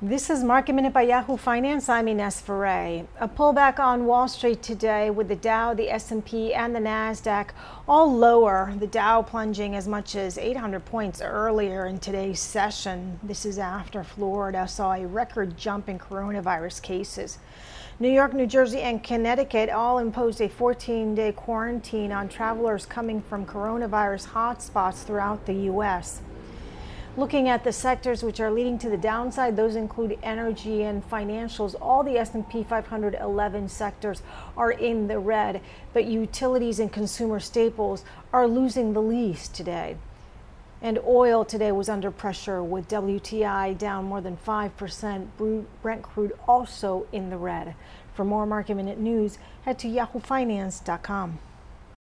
This is Market Minute by Yahoo Finance. I'm Ines Ferre. A pullback on Wall Street today with the Dow, the S&P, and the Nasdaq all lower. The Dow plunging as much as 800 points earlier in today's session. This is after Florida saw a record jump in coronavirus cases. New York, New Jersey, and Connecticut all imposed a 14-day quarantine on travelers coming from coronavirus hotspots throughout the U.S. Looking at the sectors which are leading to the downside, those include energy and financials. All the S&P 511 sectors are in the red, but utilities and consumer staples are losing the least today. And oil today was under pressure with WTI down more than 5%. Brent crude also in the red. For more market minute news, head to yahoofinance.com.